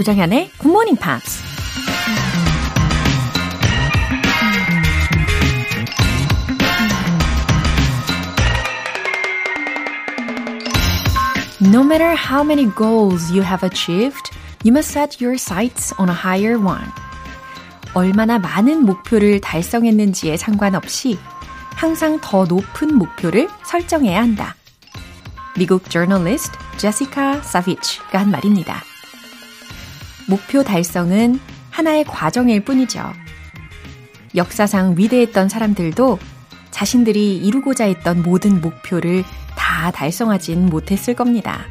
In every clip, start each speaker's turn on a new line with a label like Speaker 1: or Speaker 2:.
Speaker 1: 조정현의 Good Morning Pops. No matter how many goals you have achieved, you must set your sights on a higher one. 얼마나 많은 목표를 달성했는지에 상관없이 항상 더 높은 목표를 설정해야 한다. 미국 저널리스트 제시카 사비치가 한 말입니다. 목표 달성은 하나의 과정일 뿐이죠. 역사상 위대했던 사람들도 자신들이 이루고자 했던 모든 목표를 다 달성하진 못했을 겁니다.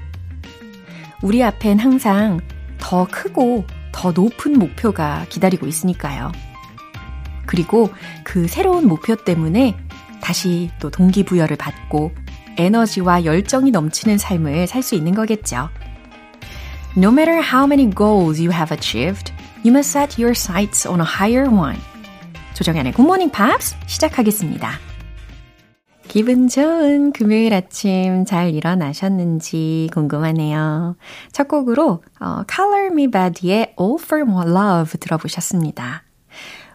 Speaker 1: 우리 앞엔 항상 더 크고 더 높은 목표가 기다리고 있으니까요. 그리고 그 새로운 목표 때문에 다시 또 동기부여를 받고 에너지와 열정이 넘치는 삶을 살 수 있는 거겠죠. No matter how many goals you have achieved, you must set your sights on a higher one. 조정현의 Good Morning Pops 시작하겠습니다. 기분 좋은 금요일 아침 잘 일어나셨는지 궁금하네요. 첫 곡으로 어, Color Me Bad의 All for Love 들어보셨습니다.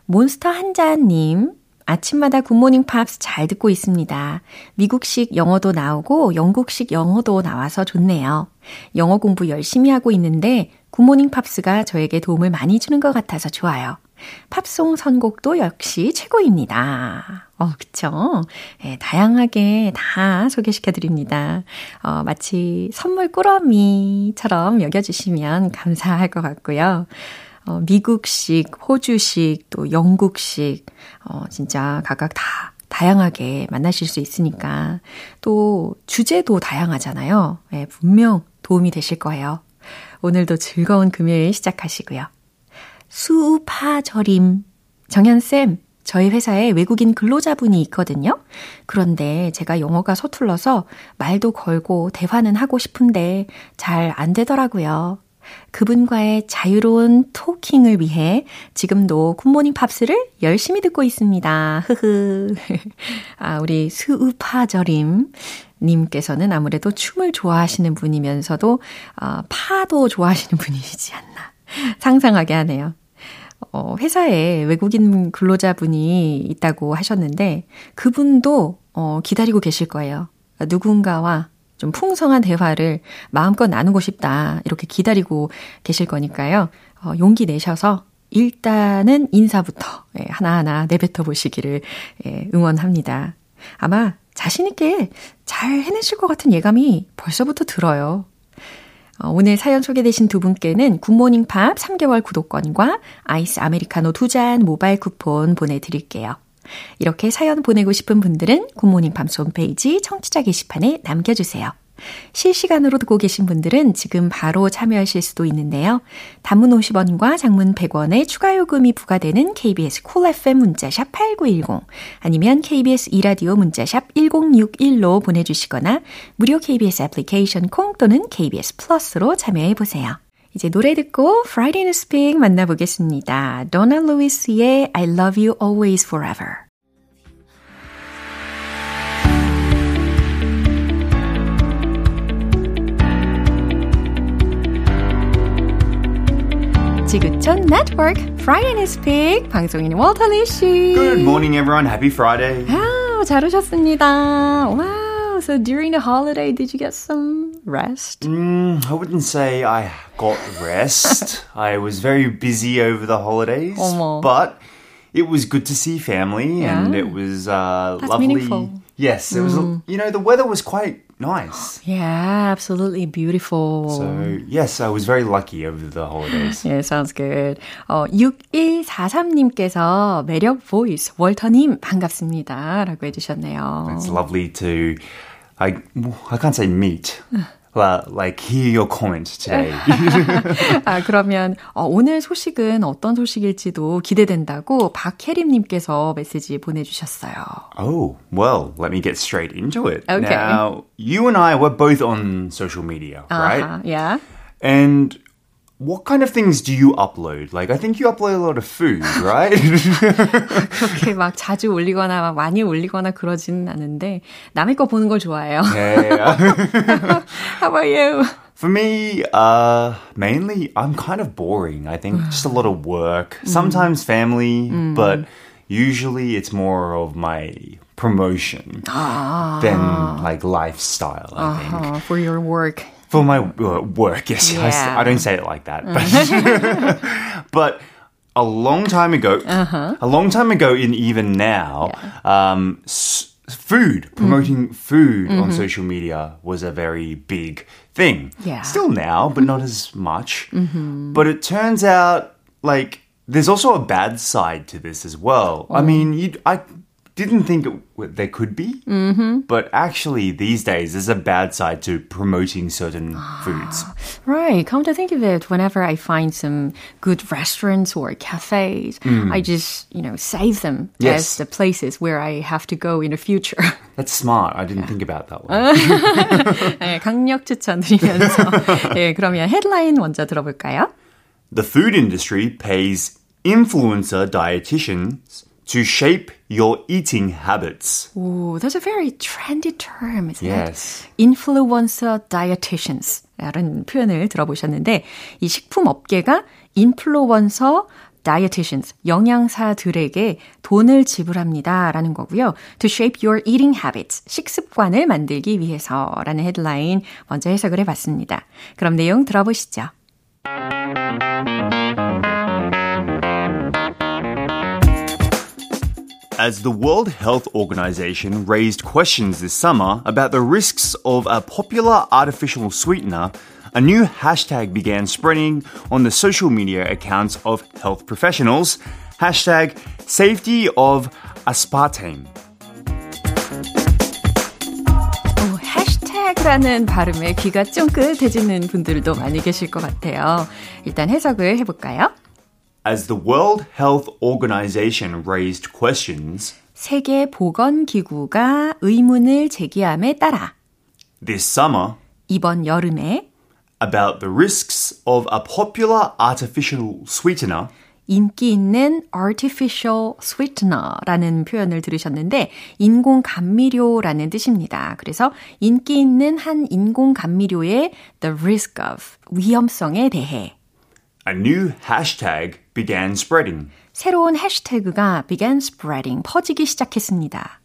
Speaker 1: 몬스터 한자님 아침마다 굿모닝 팝스 잘 듣고 있습니다. 미국식 영어도 나오고 영국식 영어도 나와서 좋네요. 영어 공부 열심히 하고 있는데 굿모닝 팝스가 저에게 도움을 많이 주는 것 같아서 좋아요. 팝송 선곡도 역시 최고입니다. 어, 그쵸? 네, 다양하게 다 소개시켜 드립니다. 어, 마치 선물 꾸러미처럼 여겨주시면 감사할 것 같고요. 어, 미국식, 호주식, 또 영국식, 어, 진짜 각각 다 다양하게 만나실 수 있으니까 또 주제도 다양하잖아요. 네, 분명 도움이 되실 거예요. 오늘도 즐거운 금요일 시작하시고요. 수파절임. 정현쌤, 저희 회사에 외국인 근로자분이 있거든요. 그런데 제가 영어가 서툴러서 말도 걸고 대화는 하고 싶은데 잘 안 되더라고요. 그분과의 자유로운 토킹을 위해 지금도 굿모닝 팝스를 열심히 듣고 있습니다. 흐흐. 아, 우리 수우파절임 님께서는 아무래도 춤을 좋아하시는 분이면서도 어, 파도 좋아하시는 분이시지 않나 상상하게 하네요. 어, 회사에 외국인 근로자분이 있다고 하셨는데 그분도 어, 기다리고 계실 거예요. 누군가와 좀 풍성한 대화를 마음껏 나누고 싶다. 이렇게 기다리고 계실 거니까요. 어, 용기 내셔서 일단은 인사부터 예, 하나하나 내뱉어 보시기를 예, 응원합니다. 아마 자신있게 잘 해내실 것 같은 예감이 벌써부터 들어요. 어, 오늘 사연 소개되신 두 분께는 굿모닝 팝 3개월 구독권과 아이스 아메리카노 두 잔 모바일 쿠폰 보내드릴게요. 이렇게 사연 보내고 싶은 분들은 굿모닝 팝스 홈페이지 청취자 게시판에 남겨주세요. 실시간으로 듣고 계신 분들은 지금 바로 참여하실 수도 있는데요. 단문 50원과 장문 100원의 추가 요금이 부과되는 KBS Cool FM 문자샵 8910 아니면 KBS 2라디오 문자샵 1061로 보내주시거나 무료 KBS 애플리케이션 콩 또는 KBS 플러스로 참여해 보세요. 이제 노래 듣고 Friday in Speak 만나보겠습니다. 도나 루이스의 I love you always forever. 지구촌 네트워크 Friday in Speak 방송인 월터 리 씨.
Speaker 2: Good morning everyone. Happy Friday.
Speaker 1: 아, 잘 오셨습니다. 와 우. So during the holiday, did you get some rest?
Speaker 2: Mm, I wouldn't say I got rest. I was very busy over the holidays, 어머. but it was good to see family yeah. and it was uh,
Speaker 1: That's
Speaker 2: lovely.
Speaker 1: Meaningful.
Speaker 2: Yes, it was. Mm. You know, the weather was quite nice.
Speaker 1: Yeah, absolutely beautiful.
Speaker 2: So, yes, I was very lucky over the holidays.
Speaker 1: yeah, sounds good. 어, 6143님께서 매력 보이스 월터님 반갑습니다. 라고 해주셨네요.
Speaker 2: It's lovely to I I can't say meet. like hear your comment today.
Speaker 1: 아 그러면 어, 오늘 소식은 어떤 소식일지도 기대된다고 박혜림님께서 메시지 보내주셨어요.
Speaker 2: Oh well, let me get straight into it.
Speaker 1: Okay.
Speaker 2: Now you and I were both on social media, uh-huh, right?
Speaker 1: Yeah.
Speaker 2: And what kind of things do you upload? Like, I think you upload a lot of food, right?
Speaker 1: 그렇게 막 자주 올리거나 막 많이 올리거나 그러지는 않은데 남의 거 보는 걸 좋아해요.
Speaker 2: Yeah.
Speaker 1: How about you?
Speaker 2: For me, uh, mainly I'm kind of boring. I think just a lot of work, sometimes family, but usually it's more of my promotion than like lifestyle. I think
Speaker 1: Uh, for your work.
Speaker 2: for my uh, work. Yes,
Speaker 1: Yeah.
Speaker 2: I, don't say it like that, but, mm-hmm. but a long time ago, uh-huh. a long time ago, and even now, um, s- food mm-hmm. promoting food on mm-hmm. social media was a very big thing.
Speaker 1: Yeah.
Speaker 2: Still now, but not as much. But it turns out like there's also a bad side to this as well. I oh. mean, you I didn't think it, there could be, but actually these days there's a bad side to promoting certain foods.
Speaker 1: Right. Come to think of it, whenever I find some good restaurants or cafes, I just, you know, save them
Speaker 2: Yes.
Speaker 1: as the places where I have to go in the future.
Speaker 2: That's smart. I didn't think about that one.
Speaker 1: 네, 강력 추천드리면서. 네, 그러면 헤드라인 먼저 들어볼까요?
Speaker 2: The food industry pays influencer dietitians to shape your eating habits.
Speaker 1: Ooh, that's a very trendy term, isn't
Speaker 2: Yes.
Speaker 1: it? Influencer dietitians. 라는 표현을 들어보셨는데, 이 식품 업계가 인플루언서 dietitians, 영양사들에게 돈을 지불합니다. 라는 거고요. To shape your eating habits, 식습관을 만들기 위해서 라는 헤드라인 먼저 해석을 해봤습니다. 그럼 내용 들어보시죠.
Speaker 2: As the World Health Organization raised questions this summer about the risks of a popular artificial sweetener, a new hashtag began spreading on the social media accounts of health professionals. Hashtag safety of aspartame.
Speaker 1: 오, 해시태그라는 발음에 귀가 쫑긋해지는 분들도 많이 계실 것 같아요. 일단 해석을 해볼까요?
Speaker 2: As the World Health Organization raised questions
Speaker 1: 세계 보건 기구가 의문을 제기함에 따라
Speaker 2: this summer
Speaker 1: 이번 여름에
Speaker 2: about the risks of a popular artificial sweetener,
Speaker 1: 인기 있는 artificial sweetener라는 표현을 들으셨는데 인공 감미료라는 뜻입니다. 그래서 인기 있는 한 인공 감미료의 the risk of 위험성에 대해
Speaker 2: a new hashtag began spreading
Speaker 1: 새로운 해시태그가 began spreading 퍼지기 시작했습니다.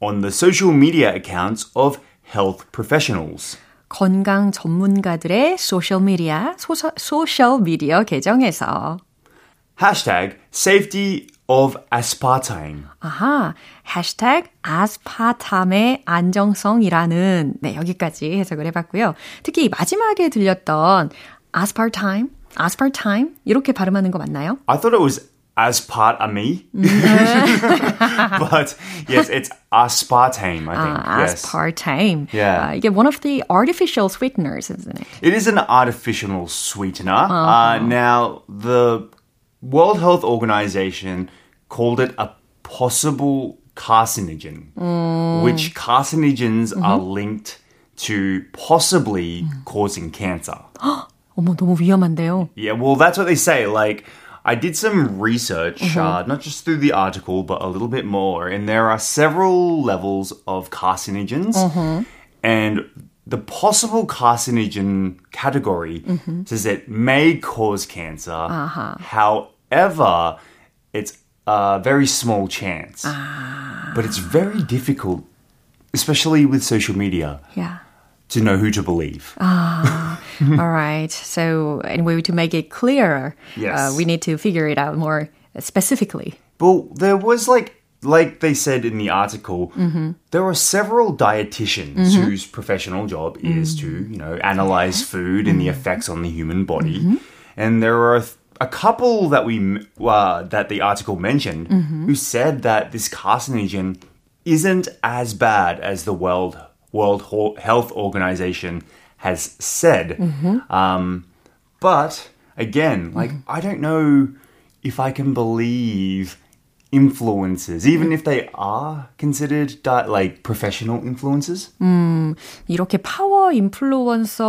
Speaker 2: on the social media accounts of health professionals.
Speaker 1: 건강 전문가들의 소셜 미디어 소셜, 미디어 계정에서
Speaker 2: Hashtag safety of aspartame.
Speaker 1: 아하, 해시태그 아스파탐의 안정성이라는 네, 여기까지 해석을 해봤고요. 특히 마지막에 들렸던 aspartame, aspartame 이렇게 발음하는 거 맞나요?
Speaker 2: I thought it was aspartame, but yes, it's aspartame. I think
Speaker 1: 아,
Speaker 2: yes.
Speaker 1: aspartame.
Speaker 2: Yeah.
Speaker 1: 아, 이게 one of the artificial sweeteners, isn't it?
Speaker 2: It is an artificial sweetener. Uh, now, the World Health Organization called it a possible carcinogen, which carcinogens are linked to possibly causing cancer.
Speaker 1: 어머, 너무 위험한데요.
Speaker 2: Yeah, well, that's what they say. Like, I did some research, uh, not just through the article, but a little bit more. And there are several levels of carcinogens. And the possible carcinogen category says it may cause cancer. However, it's a very small chance. But it's very difficult, especially with social media,
Speaker 1: Yeah.
Speaker 2: to know who to believe.
Speaker 1: Ah, all right. So, anyway, to make it clearer,
Speaker 2: Yes.
Speaker 1: uh, we need to figure it out more specifically.
Speaker 2: Well, there was like like they said in the article, there are several dietitians whose professional job is to, you know, analyze food and the effects on the human body. And there are a couple that we uh, that the article mentioned who said that this carcinogen isn't as bad as the World World Ho- Health Organization has said. Um, but again, like I don't know if I can believe influencers, even if they are considered di- like professional influencers.
Speaker 1: 이렇게 파워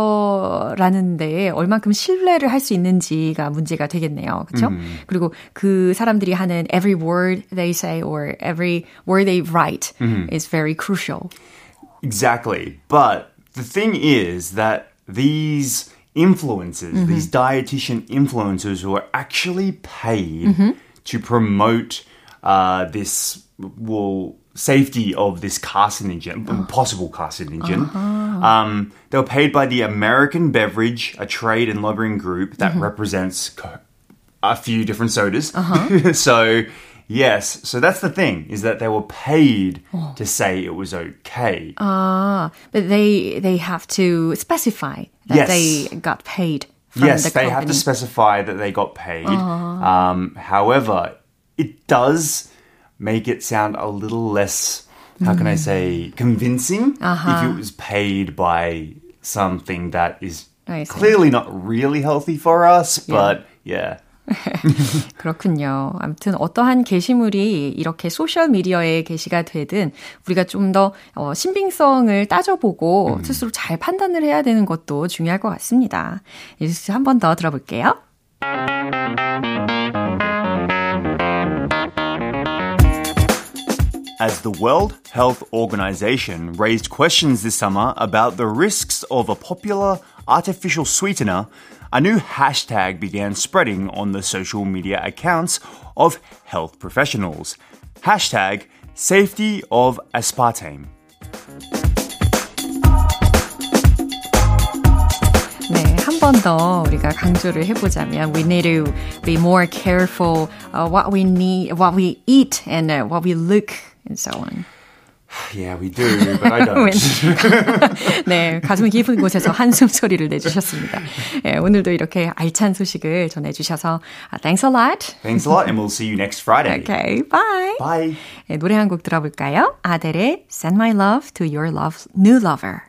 Speaker 1: 인플루언서라는 데에 얼만큼 신뢰를 할 수 있는지가 문제가 되겠네요. 그렇죠? 그리고 그 사람들이 하는 every word they say or every word they write is very crucial.
Speaker 2: Exactly. But the thing is that these influencers, mm-hmm. these dietitian influencers were actually paid mm-hmm. to promote uh, this well safety of this carcinogen, oh. possible carcinogen. Uh-huh. Um, they were paid by the American Beverage, a trade and lobbying group that mm-hmm. represents co- a few different sodas. Uh-huh. so yes, so that's the thing is that they were paid to say it was okay.
Speaker 1: Ah, but they they have to specify that
Speaker 2: Yes.
Speaker 1: they got paid from
Speaker 2: yes,
Speaker 1: the
Speaker 2: they have to specify that they got paid. Um, however, it does make it sound a little less, how can I say, convincing if it was paid by something that is clearly not really healthy for us, but yeah.
Speaker 1: 그렇군요. 아무튼 어떠한 게시물이 이렇게 소셜 미디어에 게시가 되든 우리가 좀더 어, 신빙성을 따져보고 스스로 잘 판단을 해야 되는 것도 중요할 것 같습니다. 이 뉴스 한 번 더 들어볼게요.
Speaker 2: As the World Health Organization raised questions this summer about the risks of a popular artificial sweetener, a new hashtag began spreading on the social media accounts of health professionals. Hashtag safety of aspartame.
Speaker 1: 네, 한 번 더 우리가 강조를 해보자면 we need to be more careful uh, what we need, what we eat and uh, what we look and so on.
Speaker 2: Yeah, we do, but I don't.
Speaker 1: 네, 가슴 깊은 곳에서 한숨 소리를 내주셨습니다. 예, 오늘도 이렇게 알찬 소식을 전해주셔서 uh, thanks a lot.
Speaker 2: Thanks a lot, and we'll see you next Friday.
Speaker 1: Okay, bye.
Speaker 2: Bye.
Speaker 1: 예, 노래 한 곡 들어볼까요? 아델의 Send My Love to Your Love, New Lover.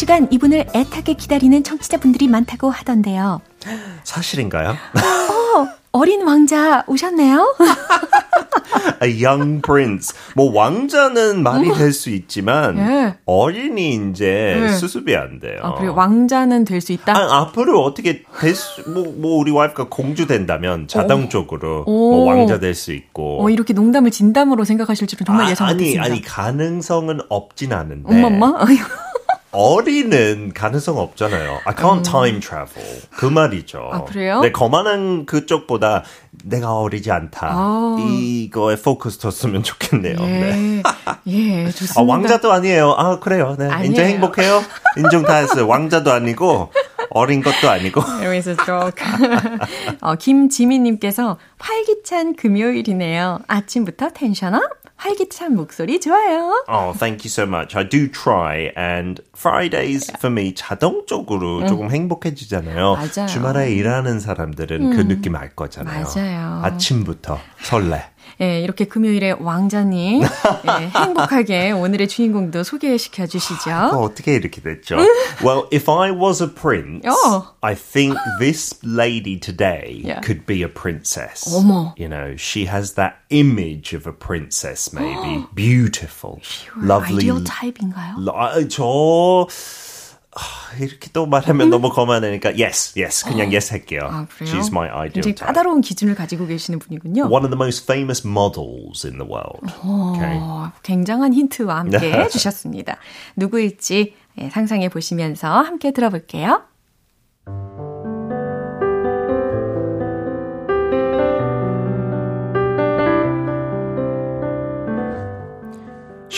Speaker 1: 주간 이분을 애타게 기다리는 청취자분들이 많다고 하던데요.
Speaker 3: 사실인가요?
Speaker 1: 어, 어린 왕자 오셨네요?
Speaker 3: A young prince. 뭐 왕자는 말이 될 수 있지만
Speaker 1: 예.
Speaker 3: 어린이 이제
Speaker 1: 예.
Speaker 3: 수습이 안 돼요.
Speaker 1: 아, 그래 왕자는 될 수 있다.
Speaker 3: 아, 앞으로 어떻게 될 수, 뭐, 뭐, 우리 와이프가 공주 된다면 자동적으로
Speaker 1: 오.
Speaker 3: 뭐 왕자 될 수 있고.
Speaker 1: 어, 이렇게 농담을 진담으로 생각하실 줄은 정말
Speaker 3: 아,
Speaker 1: 예상
Speaker 3: 아니,
Speaker 1: 못했습니다.
Speaker 3: 아니, 가능성은 없진 않은데.
Speaker 1: 엄마 엄마?
Speaker 3: 어린은 가능성 없잖아요. I can't time travel. 그 말이죠.
Speaker 1: 음. 아, 그래요?
Speaker 3: 네, 거만한 그쪽보다 내가 어리지 않다.
Speaker 1: 아.
Speaker 3: 이거에 포커스 뒀으면 좋겠네요. 네.
Speaker 1: 예, 예,
Speaker 3: 아,
Speaker 1: 좋습니다.
Speaker 3: 왕자도 아니에요. 아, 그래요. 네.
Speaker 1: 아니에요.
Speaker 3: 이제 행복해요. 인정 다 했어요. 왕자도 아니고, 어린 것도 아니고.
Speaker 1: There joke. 어, 김지민님께서 활기찬 금요일이네요. 아침부터 텐션업, 활기찬 목소리 좋아요.
Speaker 3: Oh, thank you so much. I do try. And Fridays for me 자동적으로 조금 행복해지잖아요.
Speaker 1: 음. 맞아요. 음.
Speaker 3: 주말에 일하는 사람들은 그 느낌 알 거잖아요.
Speaker 1: 맞아요.
Speaker 3: 아침부터 설레.
Speaker 1: 예, 이렇게 금요일에 왕자님 예, 행복하게 오늘의 주인공도 소개시켜
Speaker 3: 어,
Speaker 1: 주시죠.
Speaker 3: 어떻게 이렇게 됐죠? well, if I was a prince,
Speaker 1: 어.
Speaker 3: I think this lady today
Speaker 1: Yeah.
Speaker 3: could be a princess.
Speaker 1: 어머.
Speaker 3: You know, she has that image of a princess, maybe. Beautiful, lovely.
Speaker 1: 아이디어 타입인가요?
Speaker 3: 아, 저 아, 이렇게 또 말하면 너무 거만하니까 yes, yes, 그냥 yes 할게요.
Speaker 1: 아?
Speaker 3: She's my ideal
Speaker 1: 굉장히
Speaker 3: type.
Speaker 1: 까다로운 기준을 가지고 계시는 분이군요.
Speaker 3: One of the most famous models in the world. Okay.
Speaker 1: 어, 굉장한 힌트와 함께 해주셨습니다. 누구일지 예, 상상해 보시면서 함께 들어볼게요.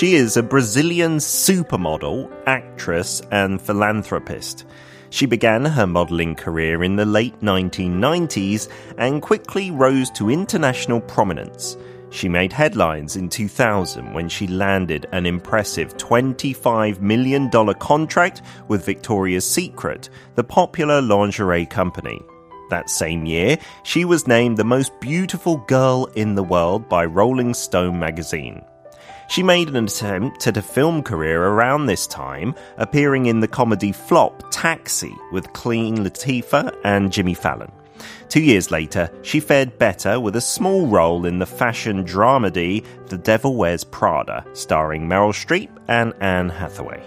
Speaker 3: She is a Brazilian supermodel, actress, and philanthropist. She began her modeling career in the late 1990s and quickly rose to international prominence. She made headlines in 2000 when she landed an impressive $25 million contract with Victoria's Secret, the popular lingerie company. That same year, she was named the most beautiful girl in the world by Rolling Stone magazine. She made an attempt at a film career around this time, appearing in the comedy flop Taxi with Queen Latifah and Jimmy Fallon. Two years later, she fared better with a small role in the fashion dramedy The Devil Wears Prada, starring Meryl Streep and Anne Hathaway.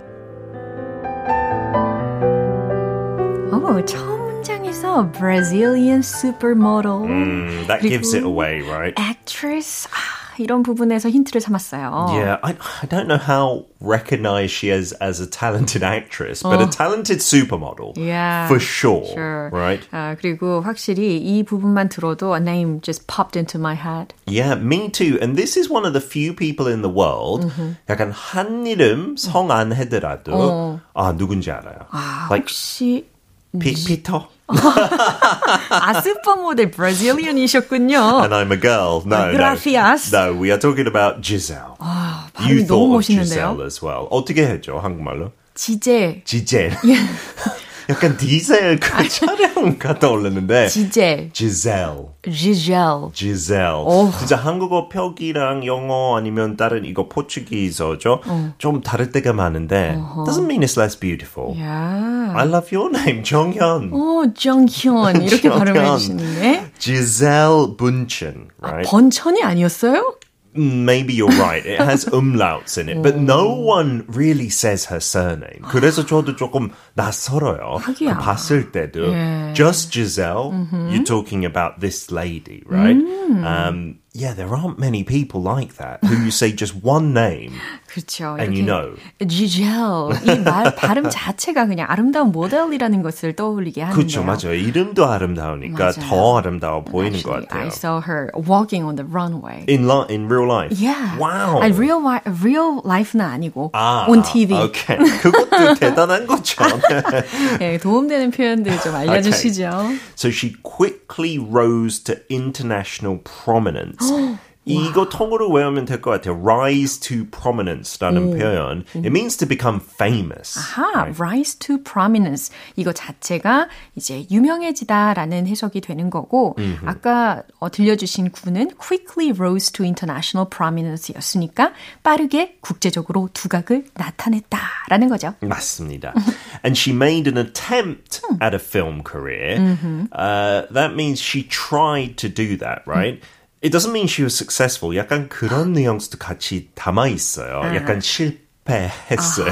Speaker 1: 어, 첫 문장에서 Brazilian supermodel.
Speaker 3: Mm, that gives it away, right?
Speaker 1: actress. 아, 이런 부분에서 힌트를 삼았어요.
Speaker 3: Yeah, I, I don't know how recognized she is as a talented actress, but a talented supermodel.
Speaker 1: Yeah.
Speaker 3: For sure.
Speaker 1: Sure.
Speaker 3: Right?
Speaker 1: 아, 그리고 확실히 이 부분만 들어도 a name just popped into my head.
Speaker 3: Yeah, me too. And this is one of the few people in the world 약간 한 이름 성 안 해더라도 아 누군지 알아요.
Speaker 1: 아,
Speaker 3: like
Speaker 1: 혹시
Speaker 3: 피, 피터?
Speaker 1: 아 슈퍼모델 브라질리언이셨군요.
Speaker 3: And I'm a girl. No,
Speaker 1: Gracias.
Speaker 3: no. No, we are talking about Giselle.
Speaker 1: 발음이
Speaker 3: you
Speaker 1: 너무
Speaker 3: thought of
Speaker 1: 멋있는데요.
Speaker 3: Giselle as well. 어떻게 해죠 한국말로?
Speaker 1: 지젤.
Speaker 3: 지젤. 약간 디젤 그 차량가 떠올랐는데.
Speaker 1: 지젤. 지젤.
Speaker 3: Giselle.
Speaker 1: 오.
Speaker 3: 진짜 한국어 표기랑 영어 아니면 다른 이거 포르투기스어죠. 좀 다를 때가 많은데 doesn't mean it's less beautiful.
Speaker 1: 야.
Speaker 3: I love your name, 정현.
Speaker 1: 오, 정현. 이렇게. 발음해 주시는데.
Speaker 3: Giselle Bunchen, right?
Speaker 1: 번천이 아니었어요?
Speaker 3: Maybe you're right. It has umlauts in it, but no one really says her surname. 그래서 저도 조금 낯설어요.
Speaker 1: 하기야.
Speaker 3: 그 봤을 때도
Speaker 1: 예.
Speaker 3: just Giselle. You're talking about this lady, right? Um, yeah, there aren't many people like that who you say just one name.
Speaker 1: 그렇죠.
Speaker 3: And you know.
Speaker 1: 지젤. 이말 발음 자체가 그냥 아름다운 모델이라는 것을 떠올리게 하는데요.
Speaker 3: 그렇죠, 맞아요. 이름도 아름다우니까
Speaker 1: 맞아요.
Speaker 3: 더 아름다워 보이는 것
Speaker 1: Actually, I
Speaker 3: 같아요.
Speaker 1: saw her walking on the runway.
Speaker 3: In li- in real life.
Speaker 1: Yeah.
Speaker 3: Wow.
Speaker 1: 아니, real, real life는 아니고
Speaker 3: 아,
Speaker 1: on TV.
Speaker 3: 오케이. 그것도 대단한 거죠.
Speaker 1: 네, 도움되는 표현들 좀 알려주시죠.
Speaker 3: So she quickly rose to international prominence. 이거 통으로 외우면 될 것 같아요. Rise to prominence라는 표현. It means to become famous.
Speaker 1: 하, rise to prominence. 이거 자체가 이제 유명해지다라는 해석이 되는 거고, 아까 어, 들려주신 구는 quickly rose to international prominence였으니까 빠르게 국제적으로 두각을 나타냈다라는 거죠.
Speaker 3: 맞습니다. and she made an attempt at a film career. Uh, that means she tried to do that, right? It doesn't mean she was successful. 약간 그런 뉘앙스도 같이 담아 있어요. 약간 실 패했어요.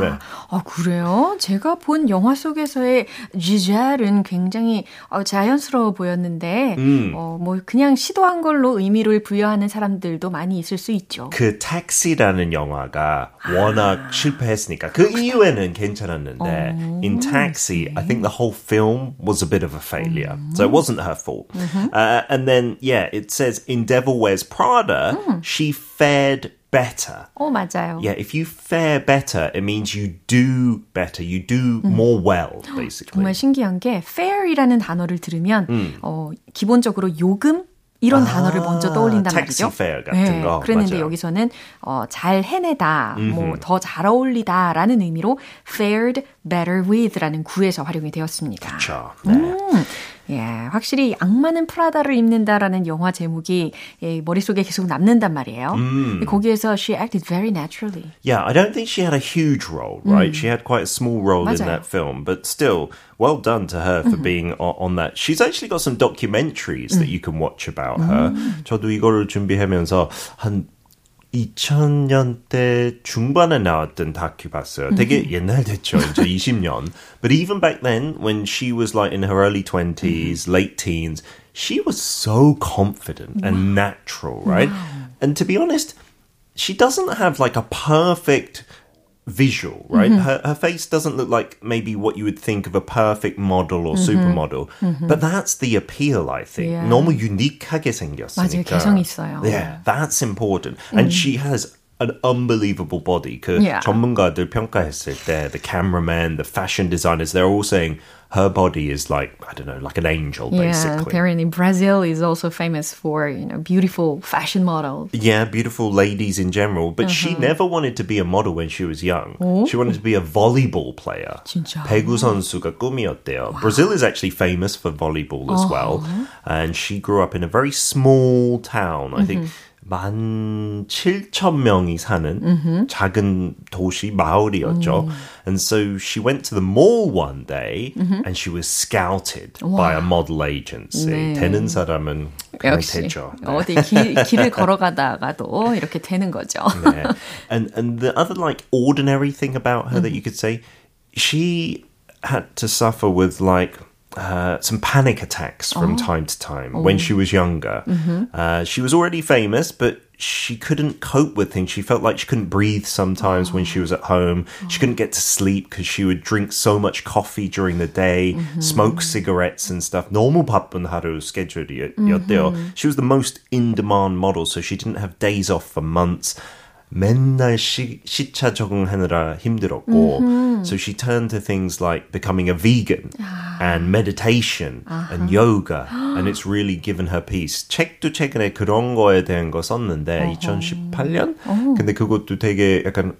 Speaker 3: 네.
Speaker 1: 아, 그래요? 제가 본 영화 속에서의 지젤은 굉장히 어, 자연스러워 보였는데, 어, 뭐, 그냥 시도한 걸로 의미를 부여하는 사람들도 많이 있을 수 있죠.
Speaker 3: 그 택시라는 영화가 워낙 실패했으니까 그 이후에는 괜찮았는데 in Taxi I think the whole film was a bit of a failure so it wasn't her fault uh, and then yeah it says in Devil Wears Prada she fared better
Speaker 1: 어, 맞아요.
Speaker 3: yeah if you fare better it means you do better you do more well basically
Speaker 1: 정말 신기한 게 fair이라는 단어를 들으면 어, 기본적으로 요금 이런 단어를 먼저 떠올린단 말이죠.
Speaker 3: fare 같은 거,
Speaker 1: 그랬는데
Speaker 3: 맞아요.
Speaker 1: 여기서는 어, 잘 해내다, 뭐 더 잘 어울리다라는 의미로 fared better with라는 구에서 활용이 되었습니다.
Speaker 3: 그렇죠. 네.
Speaker 1: 예, 확실히 악마는 프라다를 입는다라는 영화 제목이 예, 머릿속에 계속 남는단 말이에요. 거기에서 she acted very naturally.
Speaker 3: Yeah, I don't think she had a huge role, right? She had quite a small role in
Speaker 1: 맞아요.
Speaker 3: that film, but still, well done to her for being on, on that. She's actually got some documentaries that you can watch about her. 저도 이거를 준비하면서 한 2000년대 중반에 나왔던 다큐 봤어요. 되게 옛날 됐죠. 이제 20년. But even back then, when she was like in her early 20s, late teens, she was so confident and natural, right? And to be honest, she doesn't have like a perfect visual, right? Her, her face doesn't look like maybe what you would think of a perfect model or supermodel, but that's the appeal, I think.
Speaker 1: Yeah.
Speaker 3: 너무 유니크하게 생겼으니까.
Speaker 1: 맞아요, 개성 있어요.
Speaker 3: Yeah, that's important. And she has an unbelievable body. 그
Speaker 1: Yeah.
Speaker 3: 전문가들 평가했을 때, the cameraman, the fashion designers, they're all saying her body is like, I don't know, like an angel,
Speaker 1: Yeah,
Speaker 3: basically.
Speaker 1: apparently Brazil is also famous for, you know, beautiful fashion models.
Speaker 3: Yeah, beautiful ladies in general. But she
Speaker 1: Uh-huh.
Speaker 3: never wanted to be a model when she was young.
Speaker 1: Oh.
Speaker 3: She wanted to be a volleyball player.
Speaker 1: 진짜?
Speaker 3: 배구 선수가 꿈이었대요. Brazil is actually famous for volleyball as well.
Speaker 1: Uh-huh.
Speaker 3: And she grew up in a very small town. I think
Speaker 1: Mm-hmm.
Speaker 3: 만 7천 명이 사는
Speaker 1: Mm-hmm.
Speaker 3: 작은 도시 마을이었죠.
Speaker 1: Mm.
Speaker 3: And so she went to the mall one day
Speaker 1: Mm-hmm.
Speaker 3: and she was scouted by a model agency.
Speaker 1: 네.
Speaker 3: 되는 사람은 그냥
Speaker 1: 역시
Speaker 3: 되죠. 네.
Speaker 1: 어디 길, 길을 걸어가다가도 이렇게 되는 거죠.
Speaker 3: yeah. And and the other like ordinary thing about her that you could say, she had to suffer with like uh, some panic attacks from time to time when she was younger. Uh, she was already famous, but she couldn't cope with things. She felt like she couldn't breathe sometimes when she was at home. She couldn't get to sleep because she would drink so much coffee during the day, smoke cigarettes and stuff. 너무 바쁜 하루 스케줄이었대요. She was the most in-demand model, so she didn't have days off for months. 맨날 시, 시차 적응하느라 힘들었고 so she turned to things like becoming a vegan and meditation and yoga and it's really given her peace 책도 최근에 그런 거에 대한 거 썼는데 2018년 근데 그것도 되게 약간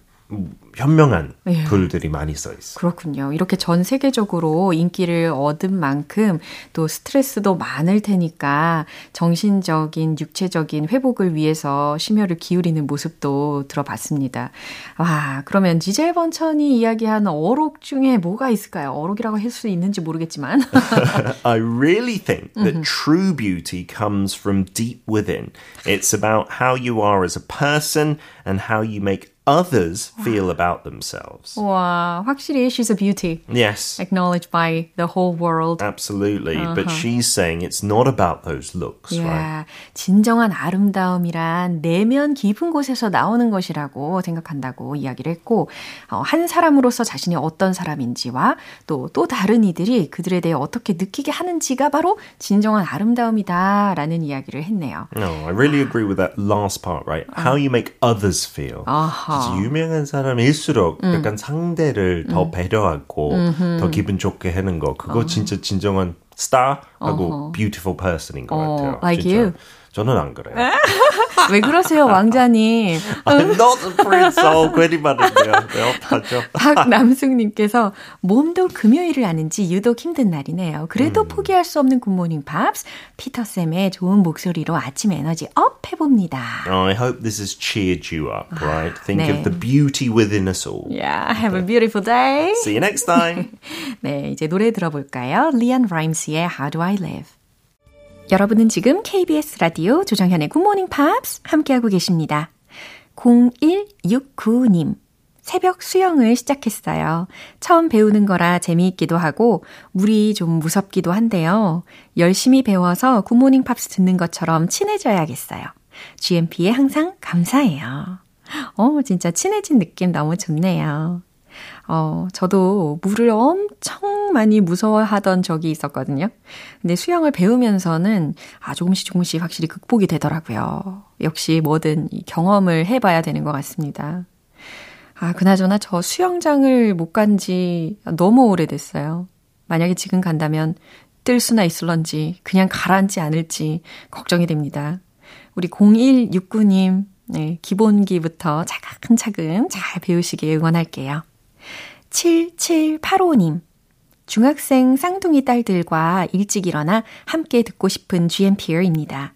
Speaker 3: 현명한
Speaker 1: 예.
Speaker 3: 글들이 많이 써 있어.
Speaker 1: 그렇군요. 이렇게 전 세계적으로 인기를 얻은 만큼 또 스트레스도 많을 테니까 정신적인, 육체적인 회복을 위해서 심혈을 기울이는 모습도 들어봤습니다. 와, 그러면 지젤 번천이 이야기하는 어록 중에 뭐가 있을까요? 어록이라고 할 수 있는지 모르겠지만.
Speaker 3: I really think that true beauty comes from deep within. It's about how you are as a person and how you make others feel about themselves.
Speaker 1: 와, 확실히 she's a beauty.
Speaker 3: Yes,
Speaker 1: Acknowledged by the whole world.
Speaker 3: absolutely. But she's saying it's not about those looks, right?
Speaker 1: 야, 진정한 아름다움이란 내면 깊은 곳에서 나오는 것이라고 생각한다고 이야기를 했고, 어, 한 사람으로서 자신이 어떤 사람인지와 또, 또 다른 이들이 그들에 대해 어떻게 느끼게 하는지가 바로 진정한 아름다움이다라는 이야기를 했네요.
Speaker 3: No, I really agree with that last part, right? How you make others feel.
Speaker 1: 아 하.
Speaker 3: 진짜 유명한 사람일수록 약간 상대를 더 배려하고 더 기분 좋게 하는 거 그거 진짜 진정한 스타하고 beautiful person인 것
Speaker 1: 어,
Speaker 3: 같아요.
Speaker 1: like
Speaker 3: 진짜.
Speaker 1: you.
Speaker 3: 저는 안 그래요.
Speaker 1: 왜 그러세요, 왕자님?
Speaker 3: I'm not a prince. 어, 괜히 말했네요. 네, 어떡하죠?
Speaker 1: 박남숙님께서 몸도 금요일을 아는지 유독 힘든 날이네요. 그래도
Speaker 3: 음.
Speaker 1: 포기할 수 없는 굿모닝 팝스. 피터쌤의 좋은 목소리로 아침 에너지 up 해봅니다.
Speaker 3: I hope this has cheered you up, right? Think
Speaker 1: 네.
Speaker 3: of the beauty within us all.
Speaker 1: Yeah, have a beautiful day.
Speaker 3: See you next time.
Speaker 1: 네, 이제 노래 들어볼까요? 리안 라임스의 How Do I Live. 여러분은 지금 KBS 라디오 조정현의 굿모닝 팝스 함께하고 계십니다. 0169님. 새벽 수영을 시작했어요. 처음 배우는 거라 재미있기도 하고 물이 좀 무섭기도 한데요. 열심히 배워서 굿모닝 팝스 듣는 것처럼 친해져야겠어요. GMP에 항상 감사해요. 어, 진짜 친해진 느낌 너무 좋네요. 어, 저도 물을 엄청 많이 무서워하던 적이 있었거든요. 근데 수영을 배우면서는 아, 조금씩 조금씩 확실히 극복이 되더라고요. 역시 뭐든 이 경험을 해봐야 되는 것 같습니다. 아, 그나저나 저 수영장을 못 간 지 너무 오래됐어요. 만약에 지금 간다면 뜰 수나 있을런지 그냥 가라앉지 않을지 걱정이 됩니다. 우리 0169님, 네, 기본기부터 차근차근 잘 배우시길 응원할게요. 7785님. 중학생 쌍둥이 딸들과 일찍 일어나 함께 듣고 싶은 GMPR입니다.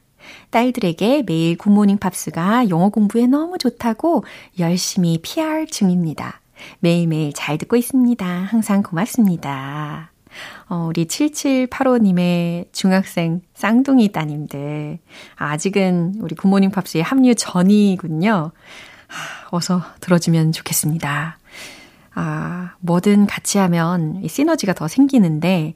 Speaker 1: 딸들에게 매일 굿모닝 팝스가 영어 공부에 너무 좋다고 열심히 PR 중입니다. 매일매일 잘 듣고 있습니다. 항상 고맙습니다. 어, 우리 7785님의 중학생 쌍둥이 따님들. 아직은 우리 굿모닝 팝스에 합류 전이군요. 하, 어서 들어주면 좋겠습니다. 아, 뭐든 같이 하면 이 시너지가 더 생기는데,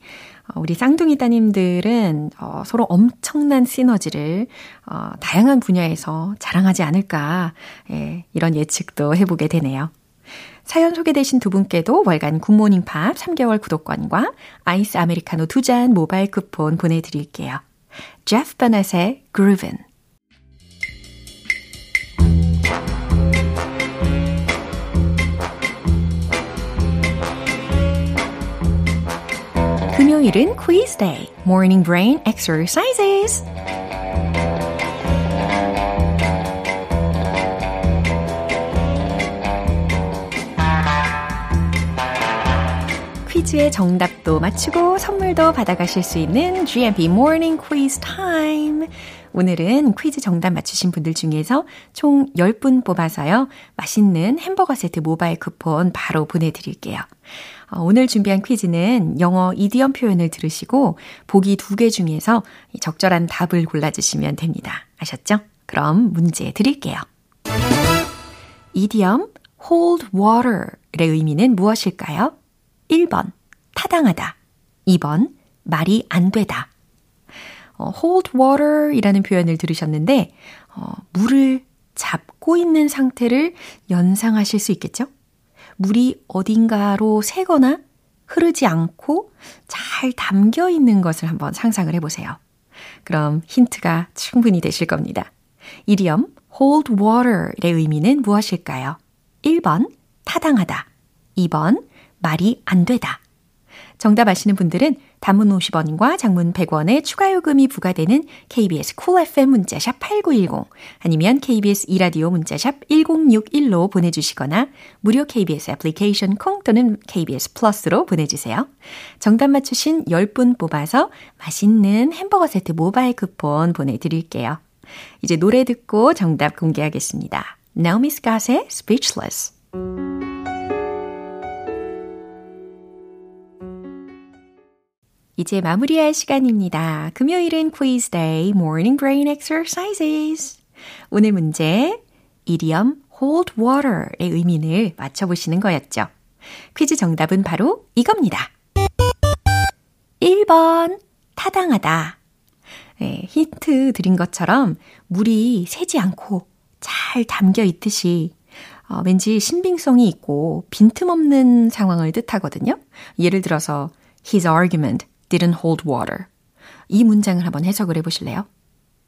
Speaker 1: 어, 우리 쌍둥이 따님들은 어, 서로 엄청난 시너지를 어, 다양한 분야에서 자랑하지 않을까, 예, 이런 예측도 해보게 되네요. 사연 소개되신 두 분께도 월간 굿모닝 팝 3개월 구독권과 아이스 아메리카노 두 잔 모바일 쿠폰 보내드릴게요. 제프 버넷의 Groovin'. 금요일은 quiz day, morning brain exercises. 퀴즈의 정답도 맞추고 선물도 받아가실 수 있는 GMP Morning Quiz Time. 오늘은 퀴즈 정답 맞추신 분들 중에서 총 10분 뽑아서요. 맛있는 햄버거 세트 모바일 쿠폰 바로 보내드릴게요. 어, 오늘 준비한 퀴즈는 영어 이디엄 표현을 들으시고 보기 두 개 중에서 적절한 답을 골라주시면 됩니다. 아셨죠? 그럼 문제 드릴게요. 이디엄 hold water의 의미는 무엇일까요? 1번 타당하다. 2번 말이 안 되다. 어, hold water 이라는 표현을 들으셨는데, 어, 물을 잡고 있는 상태를 연상하실 수 있겠죠? 물이 어딘가로 새거나 흐르지 않고 잘 담겨 있는 것을 한번 상상을 해보세요. 그럼 힌트가 충분히 되실 겁니다. idiom hold water의 의미는 무엇일까요? 1번 타당하다. 2번 말이 안 되다. 정답 아시는 분들은 단문 50원과 장문 100원의 추가 요금이 부과되는 KBS cool FM 문자샵 8910 아니면 KBS 2라디오 문자샵 1061로 보내주시거나 무료 KBS 애플리케이션 콩 또는 KBS 플러스로 보내주세요. 정답 맞추신 10분 뽑아서 맛있는 햄버거 세트 모바일 쿠폰 보내드릴게요. 이제 노래 듣고 정답 공개하겠습니다. Naomi Scott의 Speechless 이제 마무리할 시간입니다. 금요일은 quiz day, morning brain exercises. 오늘 문제, 이디엄 hold water의 의미를 맞춰보시는 거였죠. 퀴즈 정답은 바로 이겁니다. 1번, 타당하다. 네, 힌트 드린 것처럼 물이 새지 않고 잘 담겨 있듯이 어, 왠지 신빙성이 있고 빈틈없는 상황을 뜻하거든요. 예를 들어서 his argument didn't hold water. 이 문장을 한번 해석을 해보실래요?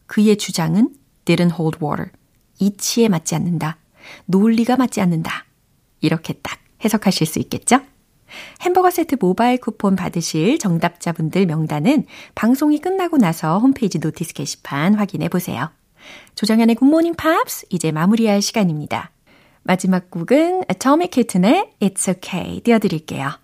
Speaker 1: 그의 주장은 didn't hold water. 이치에 맞지 않는다. 논리가 맞지 않는다. 이렇게 딱 해석하실 수 있겠죠? 햄버거 세트 모바일 쿠폰 받으실 정답자분들 명단은 방송이 끝나고 나서 홈페이지 notice 게시판 확인해 보세요. 조정현의 굿모닝 팝스 이제 마무리할 시간입니다. 마지막 곡은 Atomic Kitten의 It's Okay 띄워드릴게요.